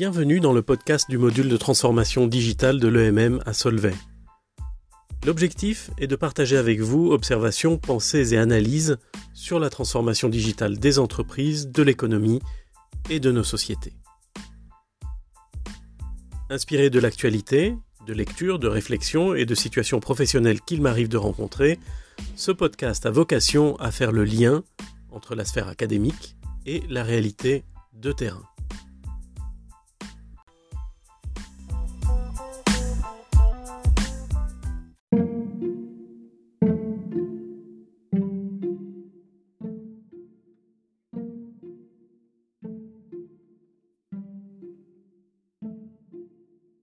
Bienvenue dans le podcast du module de transformation digitale de l'EMM à Solvay. L'objectif est de partager avec vous observations, pensées et analyses sur la transformation digitale des entreprises, de l'économie et de nos sociétés. Inspiré de l'actualité, de lectures, de réflexions et de situations professionnelles qu'il m'arrive de rencontrer, ce podcast a vocation à faire le lien entre la sphère académique et la réalité de terrain.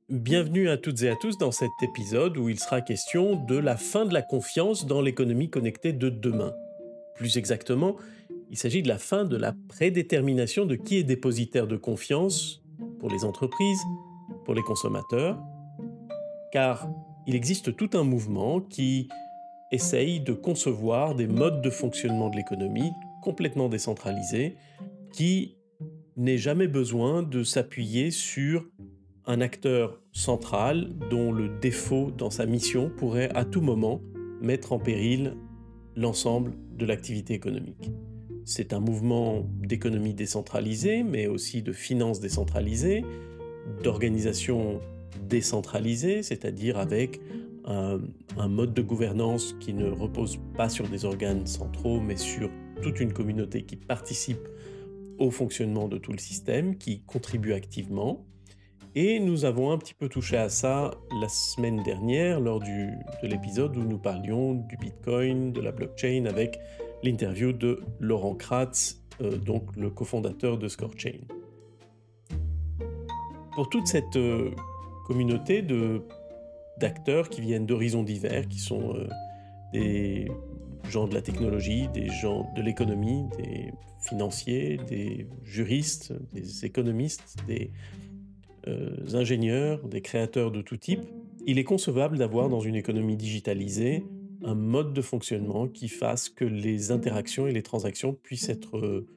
Bienvenue à toutes et à tous dans cet épisode où il sera question de la fin de la confiance dans l'économie connectée de demain. Plus exactement, il s'agit de la fin de la prédétermination de qui est dépositaire de confiance pour les entreprises, pour les consommateurs, car il existe tout un mouvement qui essaye de concevoir des modes de fonctionnement de l'économie complètement décentralisés, qui n'aient jamais besoin de s'appuyer sur un acteur central dont le défaut dans sa mission pourrait à tout moment mettre en péril l'ensemble de l'activité économique. C'est un mouvement d'économie décentralisée, mais aussi de finances décentralisées, d'organisation décentralisée, c'est-à-dire avec un, un, mode de gouvernance qui ne repose pas sur des organes centraux, mais sur toute une communauté qui participe au fonctionnement de tout le système, qui contribue activement. Et nous avons un petit peu touché à ça la semaine dernière lors de l'épisode où nous parlions du Bitcoin, de la blockchain avec l'interview de Laurent Kratz, euh, donc le cofondateur de ScoreChain. Pour toute cette euh, communauté de, d'acteurs qui viennent d'horizons divers, qui sont euh, des gens de la technologie, des gens de l'économie, des financiers, des juristes, des économistes, des euh, ingénieurs, des créateurs de tout type, il est concevable d'avoir dans une économie digitalisée un mode de fonctionnement qui fasse que les interactions et les transactions puissent être euh,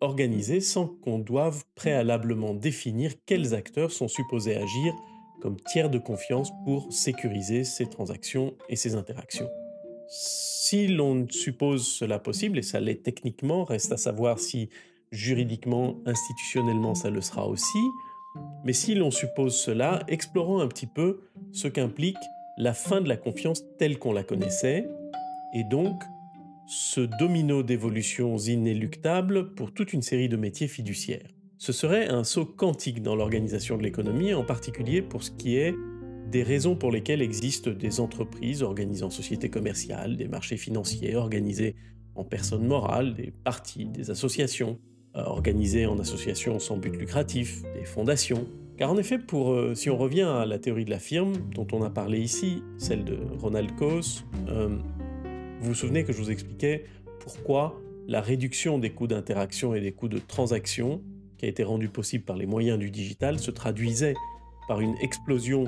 organisées sans qu'on doive préalablement définir quels acteurs sont supposés agir comme tiers de confiance pour sécuriser ces transactions et ces interactions. Si l'on suppose cela possible, et ça l'est techniquement, reste à savoir si juridiquement, institutionnellement ça le sera aussi, mais si l'on suppose cela, explorons un petit peu ce qu'implique la fin de la confiance telle qu'on la connaissait, et donc ce domino d'évolutions inéluctables pour toute une série de métiers fiduciaires. Ce serait un saut quantique dans l'organisation de l'économie, en particulier pour ce qui est des raisons pour lesquelles existent des entreprises organisant sociétés commerciales, des marchés financiers organisés en personnes morales, des partis, des associations, euh, organisés en associations sans but lucratif, des fondations. Car en effet, pour, euh, si on revient à la théorie de la firme dont on a parlé ici, celle de Ronald Coase, euh, vous vous souvenez que je vous expliquais pourquoi la réduction des coûts d'interaction et des coûts de transaction, qui a été rendue possible par les moyens du digital, se traduisait par une explosion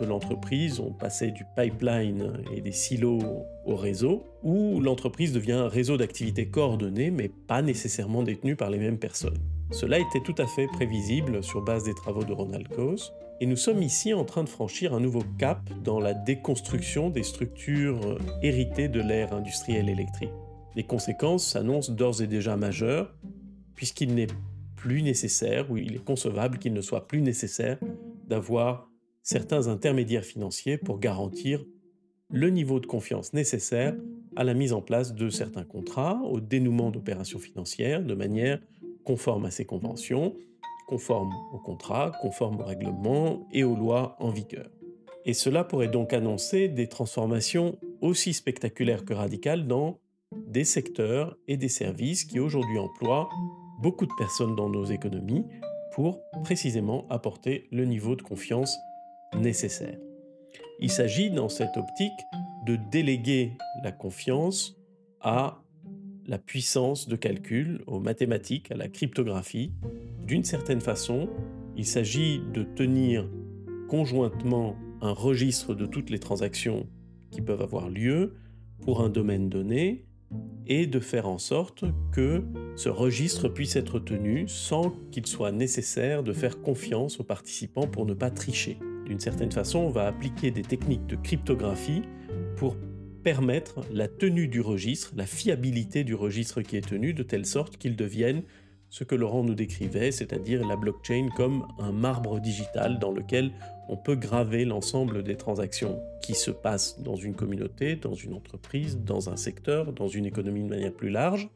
de l'entreprise, on passait du pipeline et des silos au réseau, où l'entreprise devient un réseau d'activités coordonnées, mais pas nécessairement détenu par les mêmes personnes. Cela était tout à fait prévisible sur base des travaux de Ronald Coase, et nous sommes ici en train de franchir un nouveau cap dans la déconstruction des structures héritées de l'ère industrielle électrique. Les conséquences s'annoncent d'ores et déjà majeures, puisqu'il n'est plus nécessaire, ou il est concevable qu'il ne soit plus nécessaire d'avoir certains intermédiaires financiers pour garantir le niveau de confiance nécessaire à la mise en place de certains contrats, au dénouement d'opérations financières de manière conforme à ces conventions, conforme au contrat, conforme au règlement et aux lois en vigueur. Et cela pourrait donc annoncer des transformations aussi spectaculaires que radicales dans des secteurs et des services qui aujourd'hui emploient beaucoup de personnes dans nos économies pour précisément apporter le niveau de confiance nécessaire. Il s'agit dans cette optique de déléguer la confiance à la puissance de calcul, aux mathématiques, à la cryptographie. D'une certaine façon, il s'agit de tenir conjointement un registre de toutes les transactions qui peuvent avoir lieu pour un domaine donné et de faire en sorte que ce registre puisse être tenu sans qu'il soit nécessaire de faire confiance aux participants pour ne pas tricher. D'une certaine façon, on va appliquer des techniques de cryptographie pour permettre la tenue du registre, la fiabilité du registre qui est tenu, de telle sorte qu'il devienne ce que Laurent nous décrivait, c'est-à-dire la blockchain comme un marbre digital dans lequel on peut graver l'ensemble des transactions qui se passent dans une communauté, dans une entreprise, dans un secteur, dans une économie de manière plus large,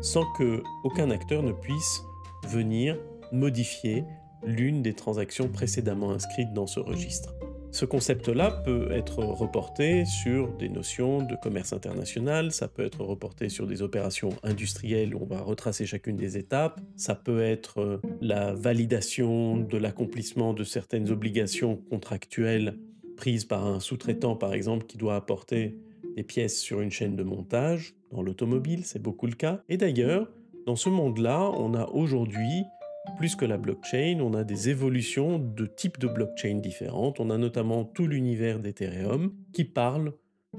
sans que aucun acteur ne puisse venir modifier l'une des transactions précédemment inscrites dans ce registre. Ce concept-là peut être reporté sur des notions de commerce international, ça peut être reporté sur des opérations industrielles où on va retracer chacune des étapes, ça peut être euh, la validation de l'accomplissement de certaines obligations contractuelles prises par un sous-traitant par exemple qui doit apporter des pièces sur une chaîne de montage. Dans l'automobile, c'est beaucoup le cas. Et d'ailleurs, dans ce monde-là, on a aujourd'hui plus que la blockchain, on a des évolutions de types de blockchain différentes. On a notamment tout l'univers d'Ethereum qui parle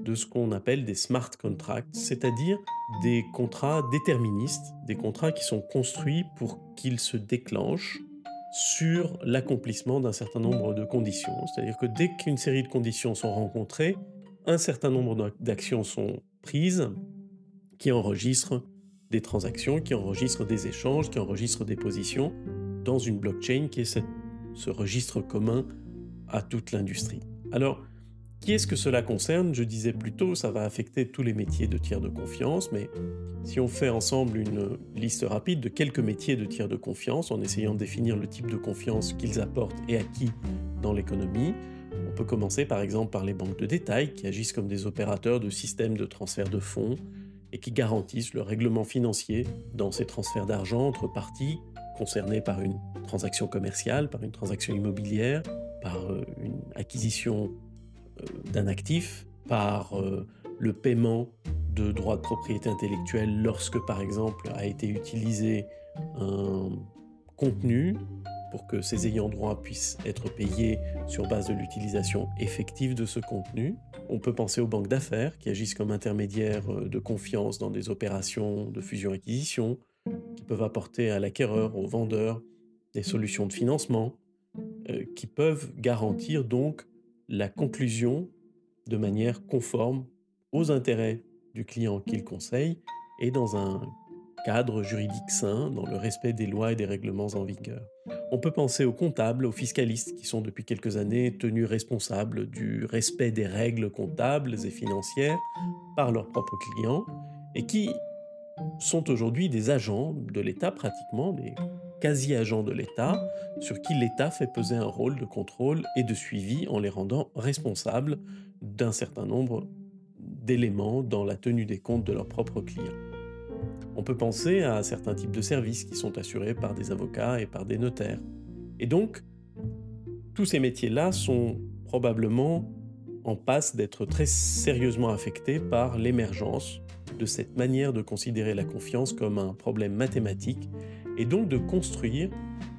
de ce qu'on appelle des smart contracts, c'est-à-dire des contrats déterministes, des contrats qui sont construits pour qu'ils se déclenchent sur l'accomplissement d'un certain nombre de conditions. C'est-à-dire que dès qu'une série de conditions sont rencontrées, un certain nombre d'actions sont prises qui enregistrent des transactions, qui enregistrent des échanges, qui enregistrent des positions dans une blockchain qui est ce registre commun à toute l'industrie. Alors, qui est-ce que cela concerne? Je disais plus tôt, ça va affecter tous les métiers de tiers de confiance, mais si on fait ensemble une liste rapide de quelques métiers de tiers de confiance, en essayant de définir le type de confiance qu'ils apportent et à qui dans l'économie, on peut commencer par exemple par les banques de détail qui agissent comme des opérateurs de systèmes de transfert de fonds, et qui garantissent le règlement financier dans ces transferts d'argent entre parties concernées par une transaction commerciale, par une transaction immobilière, par euh, une acquisition euh, d'un actif, par euh, le paiement de droits de propriété intellectuelle lorsque par exemple a été utilisé un contenu pour que ces ayants droit puissent être payés sur base de l'utilisation effective de ce contenu. On peut penser aux banques d'affaires qui agissent comme intermédiaires euh, de confiance dans des opérations de fusion-acquisition, qui peuvent apporter à l'acquéreur, au vendeur, des solutions de financement, euh, qui peuvent garantir donc la conclusion de manière conforme aux intérêts du client qu'il conseille et dans un cadre juridique sain, dans le respect des lois et des règlements en vigueur. On peut penser aux comptables, aux fiscalistes qui sont depuis quelques années tenus responsables du respect des règles comptables et financières par leurs propres clients et qui sont aujourd'hui des agents de l'État pratiquement, des quasi-agents de l'État, sur qui l'État fait peser un rôle de contrôle et de suivi en les rendant responsables d'un certain nombre d'éléments dans la tenue des comptes de leurs propres clients. On peut penser à certains types de services qui sont assurés par des avocats et par des notaires. Et donc, tous ces métiers-là sont probablement en passe d'être très sérieusement affectés par l'émergence de cette manière de considérer la confiance comme un problème mathématique et donc de construire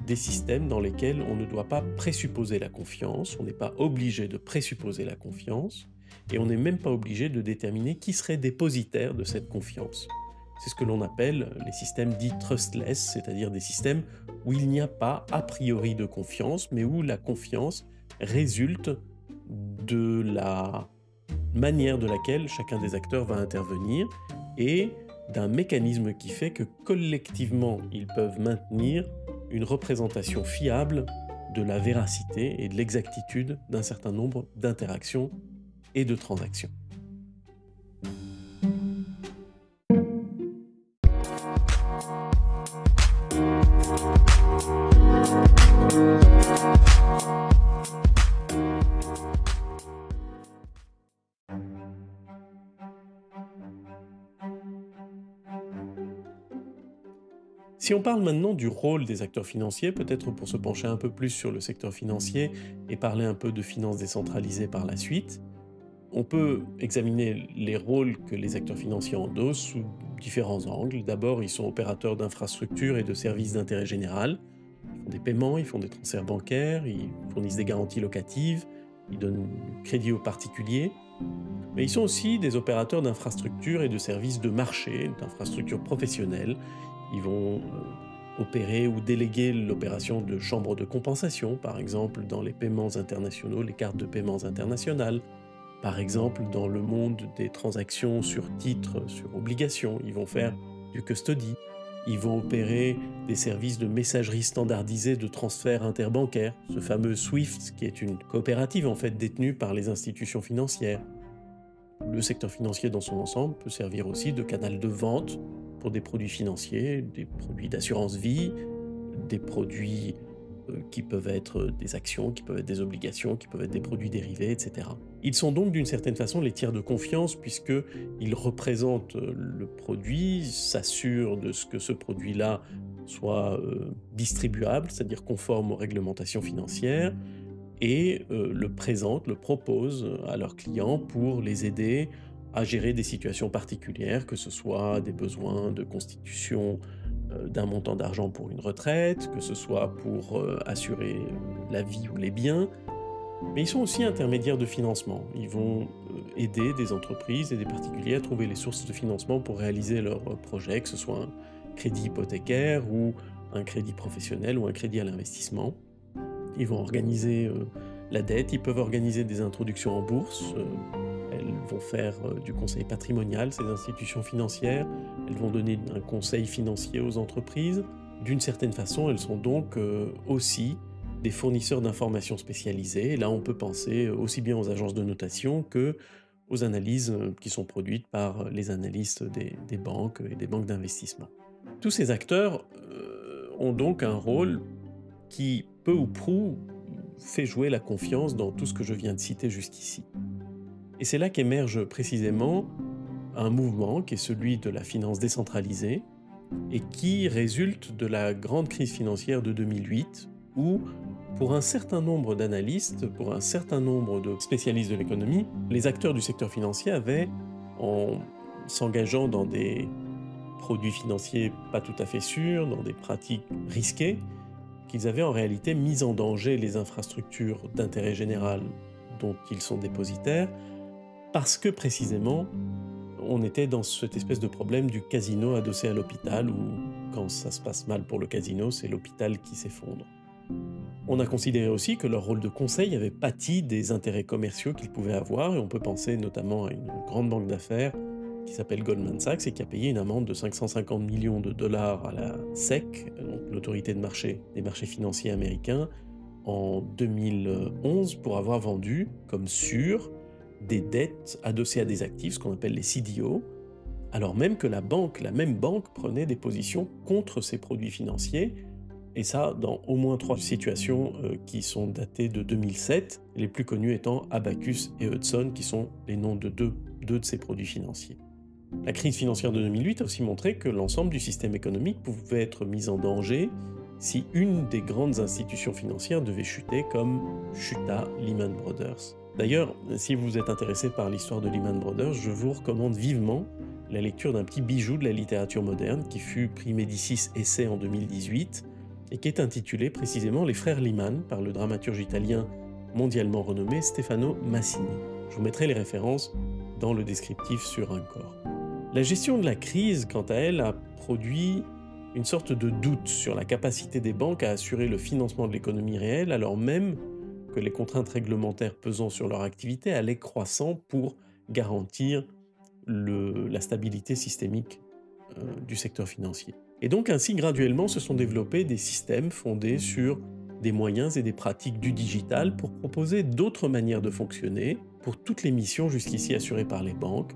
des systèmes dans lesquels on ne doit pas présupposer la confiance, on n'est pas obligé de présupposer la confiance, et on n'est même pas obligé de déterminer qui serait dépositaire de cette confiance. C'est ce que l'on appelle les systèmes dits trustless, c'est-à-dire des systèmes où il n'y a pas a priori de confiance, mais où la confiance résulte de la manière de laquelle chacun des acteurs va intervenir et d'un mécanisme qui fait que collectivement ils peuvent maintenir une représentation fiable de la véracité et de l'exactitude d'un certain nombre d'interactions et de transactions. Si on parle maintenant du rôle des acteurs financiers, peut-être pour se pencher un peu plus sur le secteur financier et parler un peu de finances décentralisées par la suite, on peut examiner les rôles que les acteurs financiers endossent sous différents angles. D'abord, ils sont opérateurs d'infrastructures et de services d'intérêt général. Ils font des paiements, ils font des transferts bancaires, ils fournissent des garanties locatives, ils donnent crédit aux particuliers. mais ils sont aussi des opérateurs d'infrastructures et de services de marché, d'infrastructures professionnelles. Ils vont euh, opérer ou déléguer l'opération de chambres de compensation, par exemple dans les paiements internationaux, les cartes de paiements internationales, par exemple dans le monde des transactions sur titres, sur obligations. Ils vont faire du custody, ils vont opérer des services de messagerie standardisée de transfert interbancaire, ce fameux SWIFT qui est une coopérative en fait détenue par les institutions financières. Le secteur financier dans son ensemble peut servir aussi de canal de vente pour des produits financiers, des produits d'assurance vie, des produits euh, qui peuvent être des actions, qui peuvent être des obligations, qui peuvent être des produits dérivés, etc. Ils sont donc d'une certaine façon les tiers de confiance puisqu'ils représentent le produit, s'assurent de ce que ce produit-là soit euh, distribuable, c'est-à-dire conforme aux réglementations financières, et euh, le présentent, le proposent à leurs clients pour les aider à gérer des situations particulières, que ce soit des besoins de constitution euh, d'un montant d'argent pour une retraite, que ce soit pour euh, assurer la vie ou les biens, mais ils sont aussi intermédiaires de financement. Ils vont euh, aider des entreprises et des particuliers à trouver les sources de financement pour réaliser leurs projets, que ce soit un crédit hypothécaire ou un crédit professionnel ou un crédit à l'investissement. Ils vont organiser la dette, ils peuvent organiser des introductions en bourse, elles vont faire euh, du conseil patrimonial, ces institutions financières. Elles vont donner un conseil financier aux entreprises. D'une certaine façon, elles sont donc euh, aussi des fournisseurs d'informations spécialisées. Là, on peut penser aussi bien aux agences de notation que aux analyses euh, qui sont produites par les analystes des, banques et des banques d'investissement. Tous ces acteurs ont donc un rôle qui, peu ou prou, fait jouer la confiance dans tout ce que je viens de citer jusqu'ici. Et c'est là qu'émerge précisément un mouvement qui est celui de la finance décentralisée et qui résulte de la grande crise financière de 2008 où, pour un certain nombre d'analystes, pour un certain nombre de spécialistes de l'économie, les acteurs du secteur financier avaient, en s'engageant dans des produits financiers pas tout à fait sûrs, dans des pratiques risquées, qu'ils avaient en réalité mis en danger les infrastructures d'intérêt général dont ils sont dépositaires, parce que précisément, on était dans cette espèce de problème du casino adossé à l'hôpital, où quand ça se passe mal pour le casino, c'est l'hôpital qui s'effondre. On a considéré aussi que leur rôle de conseil avait pâti des intérêts commerciaux qu'ils pouvaient avoir, et on peut penser notamment à une grande banque d'affaires qui s'appelle Goldman Sachs et qui a payé une amende de 550 millions de dollars à la SEC, l'autorité de marché des marchés financiers américains, en 2011 pour avoir vendu comme sûr des dettes adossées à des actifs, ce qu'on appelle les CDO, alors même que la banque, la même banque, prenait des positions contre ces produits financiers, et ça dans au moins trois situations euh, qui sont datées de 2007, les plus connues étant Abacus et Hudson, qui sont les noms de deux, deux de ces produits financiers. La crise financière de 2008 a aussi montré que l'ensemble du système économique pouvait être mis en danger si une des grandes institutions financières devait chuter comme chuta Lehman Brothers. D'ailleurs, si vous êtes intéressé par l'histoire de Lehman Brothers, je vous recommande vivement la lecture d'un petit bijou de la littérature moderne qui fut prix Médicis Essai en 2018 et qui est intitulé précisément Les frères Lehman par le dramaturge italien mondialement renommé Stefano Massini. Je vous mettrai les références dans le descriptif sur un corps. La gestion de la crise, quant à elle, a produit une sorte de doute sur la capacité des banques à assurer le financement de l'économie réelle alors même les contraintes réglementaires pesant sur leur activité allaient croissant pour garantir la stabilité systémique euh, du secteur financier. Et donc ainsi graduellement se sont développés des systèmes fondés sur des moyens et des pratiques du digital pour proposer d'autres manières de fonctionner pour toutes les missions jusqu'ici assurées par les banques,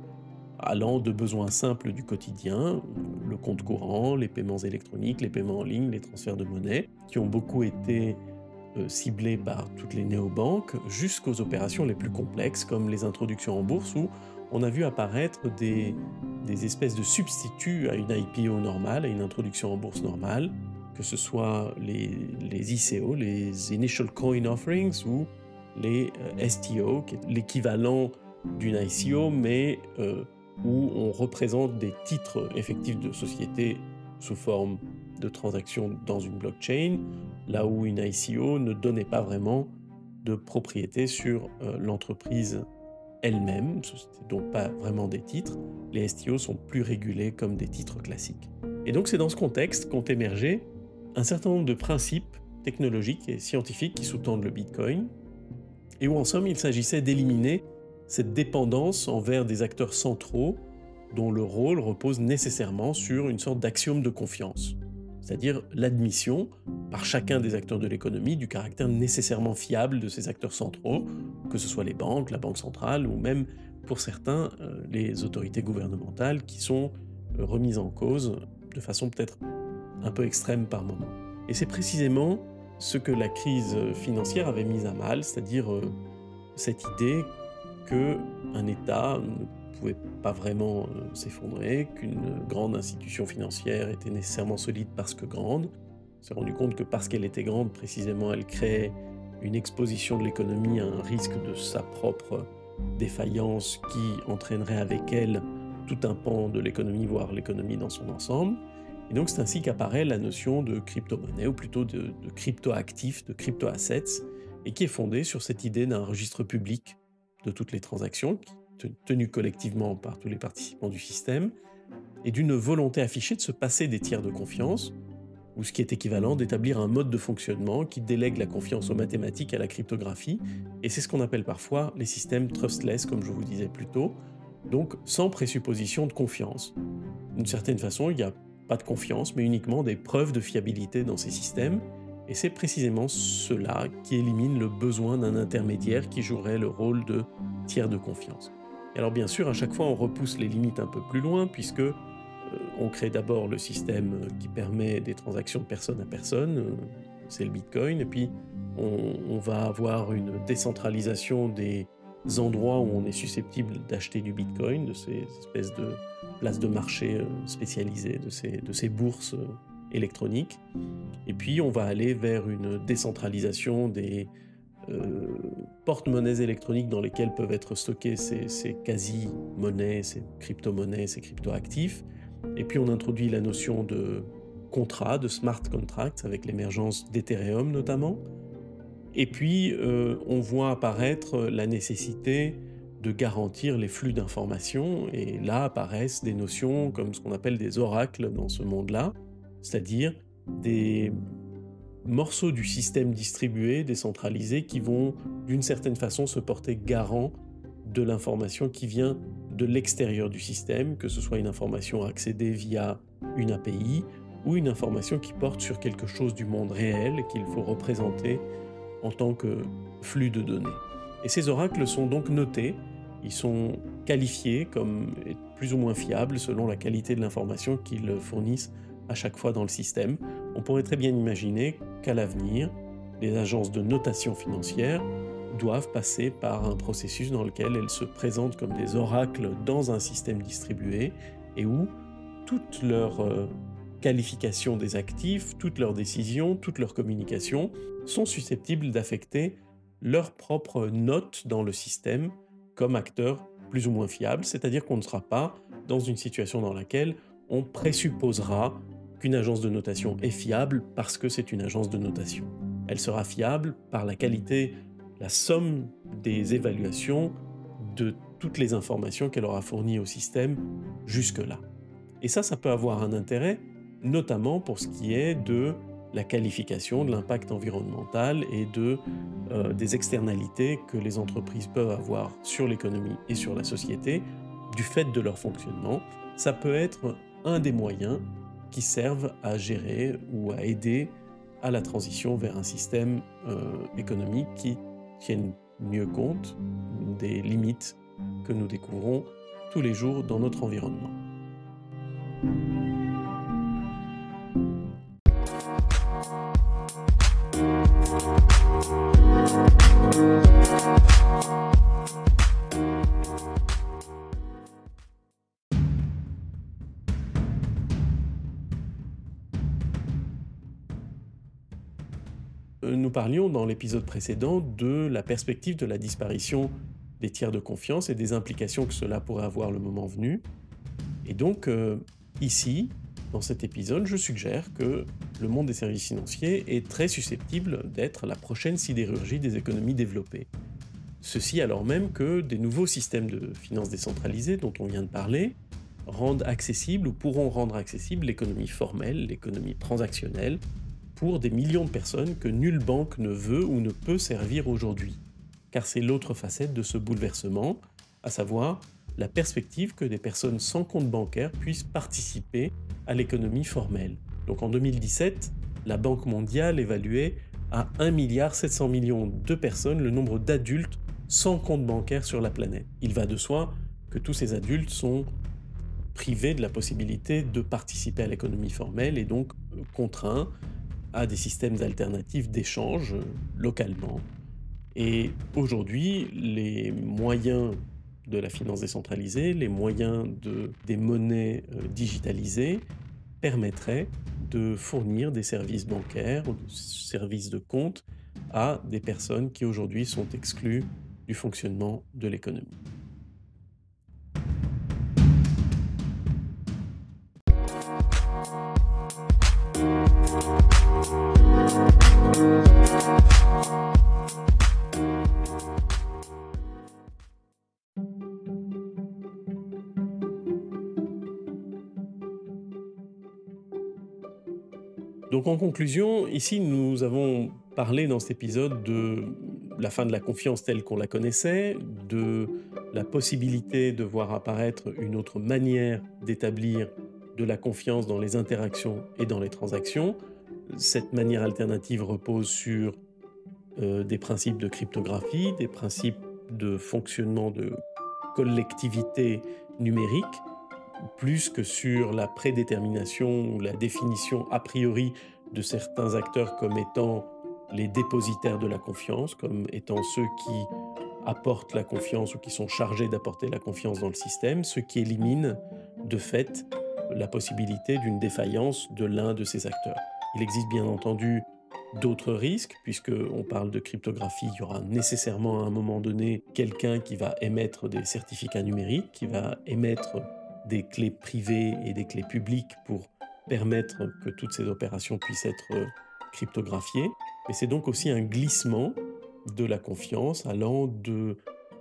allant de besoins simples du quotidien, le compte courant, les paiements électroniques, les paiements en ligne, les transferts de monnaie, qui ont beaucoup été euh, ciblés par toutes les néobanques jusqu'aux opérations les plus complexes comme les introductions en bourse où on a vu apparaître des, espèces de substituts à une IPO normale, à une introduction en bourse normale, que ce soit les, ICO, les Initial Coin Offerings ou les euh, STO, qui est l'équivalent d'une ICO, mais euh, où on représente des titres effectifs de société sous forme de transactions dans une blockchain, là où une ICO ne donnait pas vraiment de propriété sur euh, l'entreprise elles-mêmes, ce n'est donc pas vraiment des titres, les STO sont plus régulés comme des titres classiques. Et donc c'est dans ce contexte qu'ont émergé un certain nombre de principes technologiques et scientifiques qui sous-tendent le Bitcoin, et où en somme il s'agissait d'éliminer cette dépendance envers des acteurs centraux dont le rôle repose nécessairement sur une sorte d'axiome de confiance, c'est-à-dire l'admission par chacun des acteurs de l'économie du caractère nécessairement fiable de ces acteurs centraux, que ce soit les banques, la banque centrale ou même pour certains euh, les autorités gouvernementales qui sont euh, remises en cause de façon peut-être un peu extrême par moment. Et c'est précisément ce que la crise financière avait mis à mal, c'est-à-dire euh, cette idée que un État pouvait pas vraiment euh, s'effondrer, qu'une grande institution financière était nécessairement solide parce que grande. On s'est rendu compte que parce qu'elle était grande, précisément, elle créait une exposition de l'économie à un risque de sa propre défaillance qui entraînerait avec elle tout un pan de l'économie, voire l'économie dans son ensemble. Et donc c'est ainsi qu'apparaît la notion de crypto-monnaie, ou plutôt de, crypto-actifs, de crypto-assets, et qui est fondée sur cette idée d'un registre public de toutes les transactions, tenues collectivement par tous les participants du système, et d'une volonté affichée de se passer des tiers de confiance, ou ce qui est équivalent d'établir un mode de fonctionnement qui délègue la confiance aux mathématiques et à la cryptographie, et c'est ce qu'on appelle parfois les systèmes trustless, comme je vous disais plus tôt, donc sans présupposition de confiance. D'une certaine façon, il n'y a pas de confiance, mais uniquement des preuves de fiabilité dans ces systèmes, et c'est précisément cela qui élimine le besoin d'un intermédiaire qui jouerait le rôle de tiers de confiance. Alors bien sûr, à chaque fois, on repousse les limites un peu plus loin, puisque euh, on crée d'abord le système qui permet des transactions de personne à personne, euh, c'est le Bitcoin, et puis on, va avoir une décentralisation des endroits où on est susceptible d'acheter du Bitcoin, de ces espèces de places de marché euh, spécialisées, de ces bourses électroniques. Et puis on va aller vers une décentralisation des euh, porte-monnaies électroniques dans lesquelles peuvent être stockées ces, quasi-monnaies, ces crypto-monnaies, ces crypto-actifs. Et puis on introduit la notion de contrat, de smart contracts, avec l'émergence d'Ethereum notamment. Et puis euh, on voit apparaître la nécessité de garantir les flux d'informations, et là apparaissent des notions comme ce qu'on appelle des oracles dans ce monde-là, c'est-à-dire des morceaux du système distribué, décentralisé, qui vont d'une certaine façon se porter garant de l'information qui vient de l'extérieur du système, que ce soit une information accédée via une API ou une information qui porte sur quelque chose du monde réel qu'il faut représenter en tant que flux de données. Et ces oracles sont donc notés, ils sont qualifiés comme plus ou moins fiables selon la qualité de l'information qu'ils fournissent à chaque fois dans le système. On pourrait très bien imaginer qu'à l'avenir, les agences de notation financière doivent passer par un processus dans lequel elles se présentent comme des oracles dans un système distribué et où toutes leurs euh, qualifications des actifs, toutes leurs décisions, toutes leurs communications sont susceptibles d'affecter leur propre note dans le système comme acteur plus ou moins fiable, c'est-à-dire qu'on ne sera pas dans une situation dans laquelle on présupposera qu'une agence de notation est fiable parce que c'est une agence de notation. Elle sera fiable par la qualité, la somme des évaluations de toutes les informations qu'elle aura fournies au système jusque-là. Et ça, ça peut avoir un intérêt, notamment pour ce qui est de la qualification de l'impact environnemental et de, euh, des externalités que les entreprises peuvent avoir sur l'économie et sur la société du fait de leur fonctionnement. Ça peut être un des moyens qui servent à gérer ou à aider à la transition vers un système euh, économique qui tienne mieux compte des limites que nous découvrons tous les jours dans notre environnement. Nous parlions dans l'épisode précédent de la perspective de la disparition des tiers de confiance et des implications que cela pourrait avoir le moment venu. Et donc, euh, ici, dans cet épisode, je suggère que le monde des services financiers est très susceptible d'être la prochaine sidérurgie des économies développées. Ceci alors même que des nouveaux systèmes de finances décentralisées dont on vient de parler rendent accessible ou pourront rendre accessible l'économie formelle, l'économie transactionnelle, pour des millions de personnes que nulle banque ne veut ou ne peut servir aujourd'hui. Car c'est l'autre facette de ce bouleversement, à savoir la perspective que des personnes sans compte bancaire puissent participer à l'économie formelle. Donc en 2017, la Banque mondiale évaluait à 1,7 milliard de personnes le nombre d'adultes sans compte bancaire sur la planète. Il va de soi que tous ces adultes sont privés de la possibilité de participer à l'économie formelle et donc contraints à des systèmes alternatifs d'échange euh, localement. Et aujourd'hui, les moyens de la finance décentralisée, les moyens de, des monnaies euh, digitalisées permettraient de fournir des services bancaires ou des services de compte à des personnes qui aujourd'hui sont exclues du fonctionnement de l'économie. Donc en conclusion, ici nous avons parlé dans cet épisode de la fin de la confiance telle qu'on la connaissait, de la possibilité de voir apparaître une autre manière d'établir de la confiance dans les interactions et dans les transactions. Cette manière alternative repose sur euh, des principes de cryptographie, des principes de fonctionnement de collectivité numérique, plus que sur la prédétermination ou la définition a priori de certains acteurs comme étant les dépositaires de la confiance, comme étant ceux qui apportent la confiance ou qui sont chargés d'apporter la confiance dans le système, ce qui élimine de fait la possibilité d'une défaillance de l'un de ces acteurs. Il existe bien entendu d'autres risques, puisqu'on parle de cryptographie, il y aura nécessairement à un moment donné quelqu'un qui va émettre des certificats numériques, qui va émettre des clés privées et des clés publiques pour permettre que toutes ces opérations puissent être cryptographiées. Mais c'est donc aussi un glissement de la confiance allant de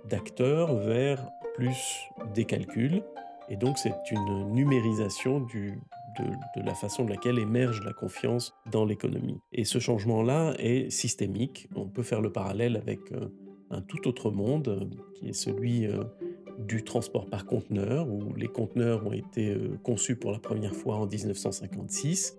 d'acteurs vers plus des calculs. Et donc c'est une numérisation du, de, la façon de laquelle émerge la confiance dans l'économie. Et ce changement-là est systémique. On peut faire le parallèle avec euh, un tout autre monde euh, qui est celui du transport par conteneur, où les conteneurs ont été euh, conçus pour la première fois en 1956,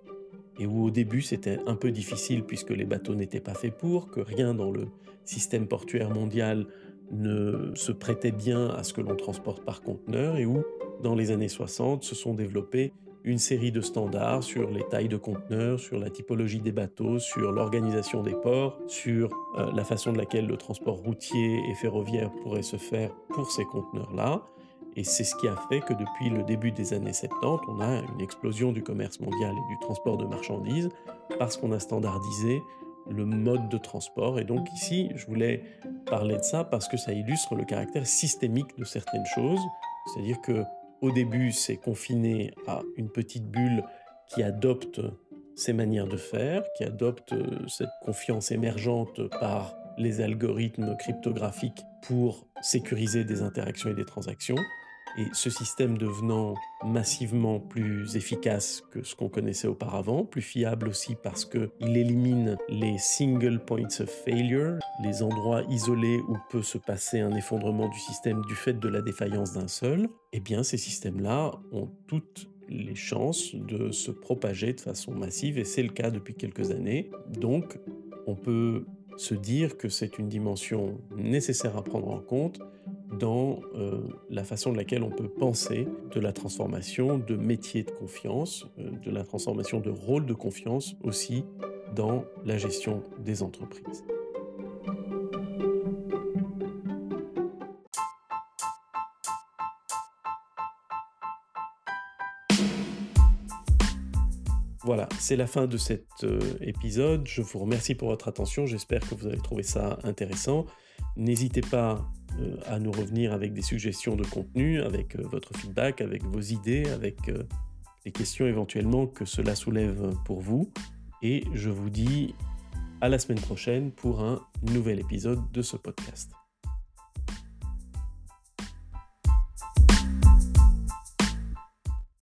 et où au début c'était un peu difficile puisque les bateaux n'étaient pas faits pour, que rien dans le système portuaire mondial ne se prêtait bien à ce que l'on transporte par conteneur, et où dans les années 60 se sont développés une série de standards sur les tailles de conteneurs, sur la typologie des bateaux, sur l'organisation des ports, sur euh, la façon de laquelle le transport routier et ferroviaire pourrait se faire pour ces conteneurs-là. Et c'est ce qui a fait que depuis le début des années 70, on a une explosion du commerce mondial et du transport de marchandises parce qu'on a standardisé le mode de transport. Et donc ici, je voulais parler de ça parce que ça illustre le caractère systémique de certaines choses. C'est-à-dire que au début, c'est confiné à une petite bulle qui adopte ces manières de faire, qui adopte euh, cette confiance émergente par les algorithmes cryptographiques pour sécuriser des interactions et des transactions. Et ce système devenant massivement plus efficace que ce qu'on connaissait auparavant, plus fiable aussi parce qu'il élimine les single points of failure, les endroits isolés où peut se passer un effondrement du système du fait de la défaillance d'un seul, eh bien ces systèmes-là ont toutes les chances de se propager de façon massive et c'est le cas depuis quelques années. Donc on peut se dire que c'est une dimension nécessaire à prendre en compte dans euh, la façon de laquelle on peut penser de la transformation de métiers de confiance, euh, de la transformation de rôle de confiance aussi dans la gestion des entreprises. C'est la fin de cet euh, épisode. Je vous remercie pour votre attention. J'espère que vous avez trouvé ça intéressant. N'hésitez pas euh, à nous revenir avec des suggestions de contenu, avec euh, votre feedback, avec vos idées, avec les questions éventuellement que cela soulève pour vous. Et je vous dis à la semaine prochaine pour un nouvel épisode de ce podcast.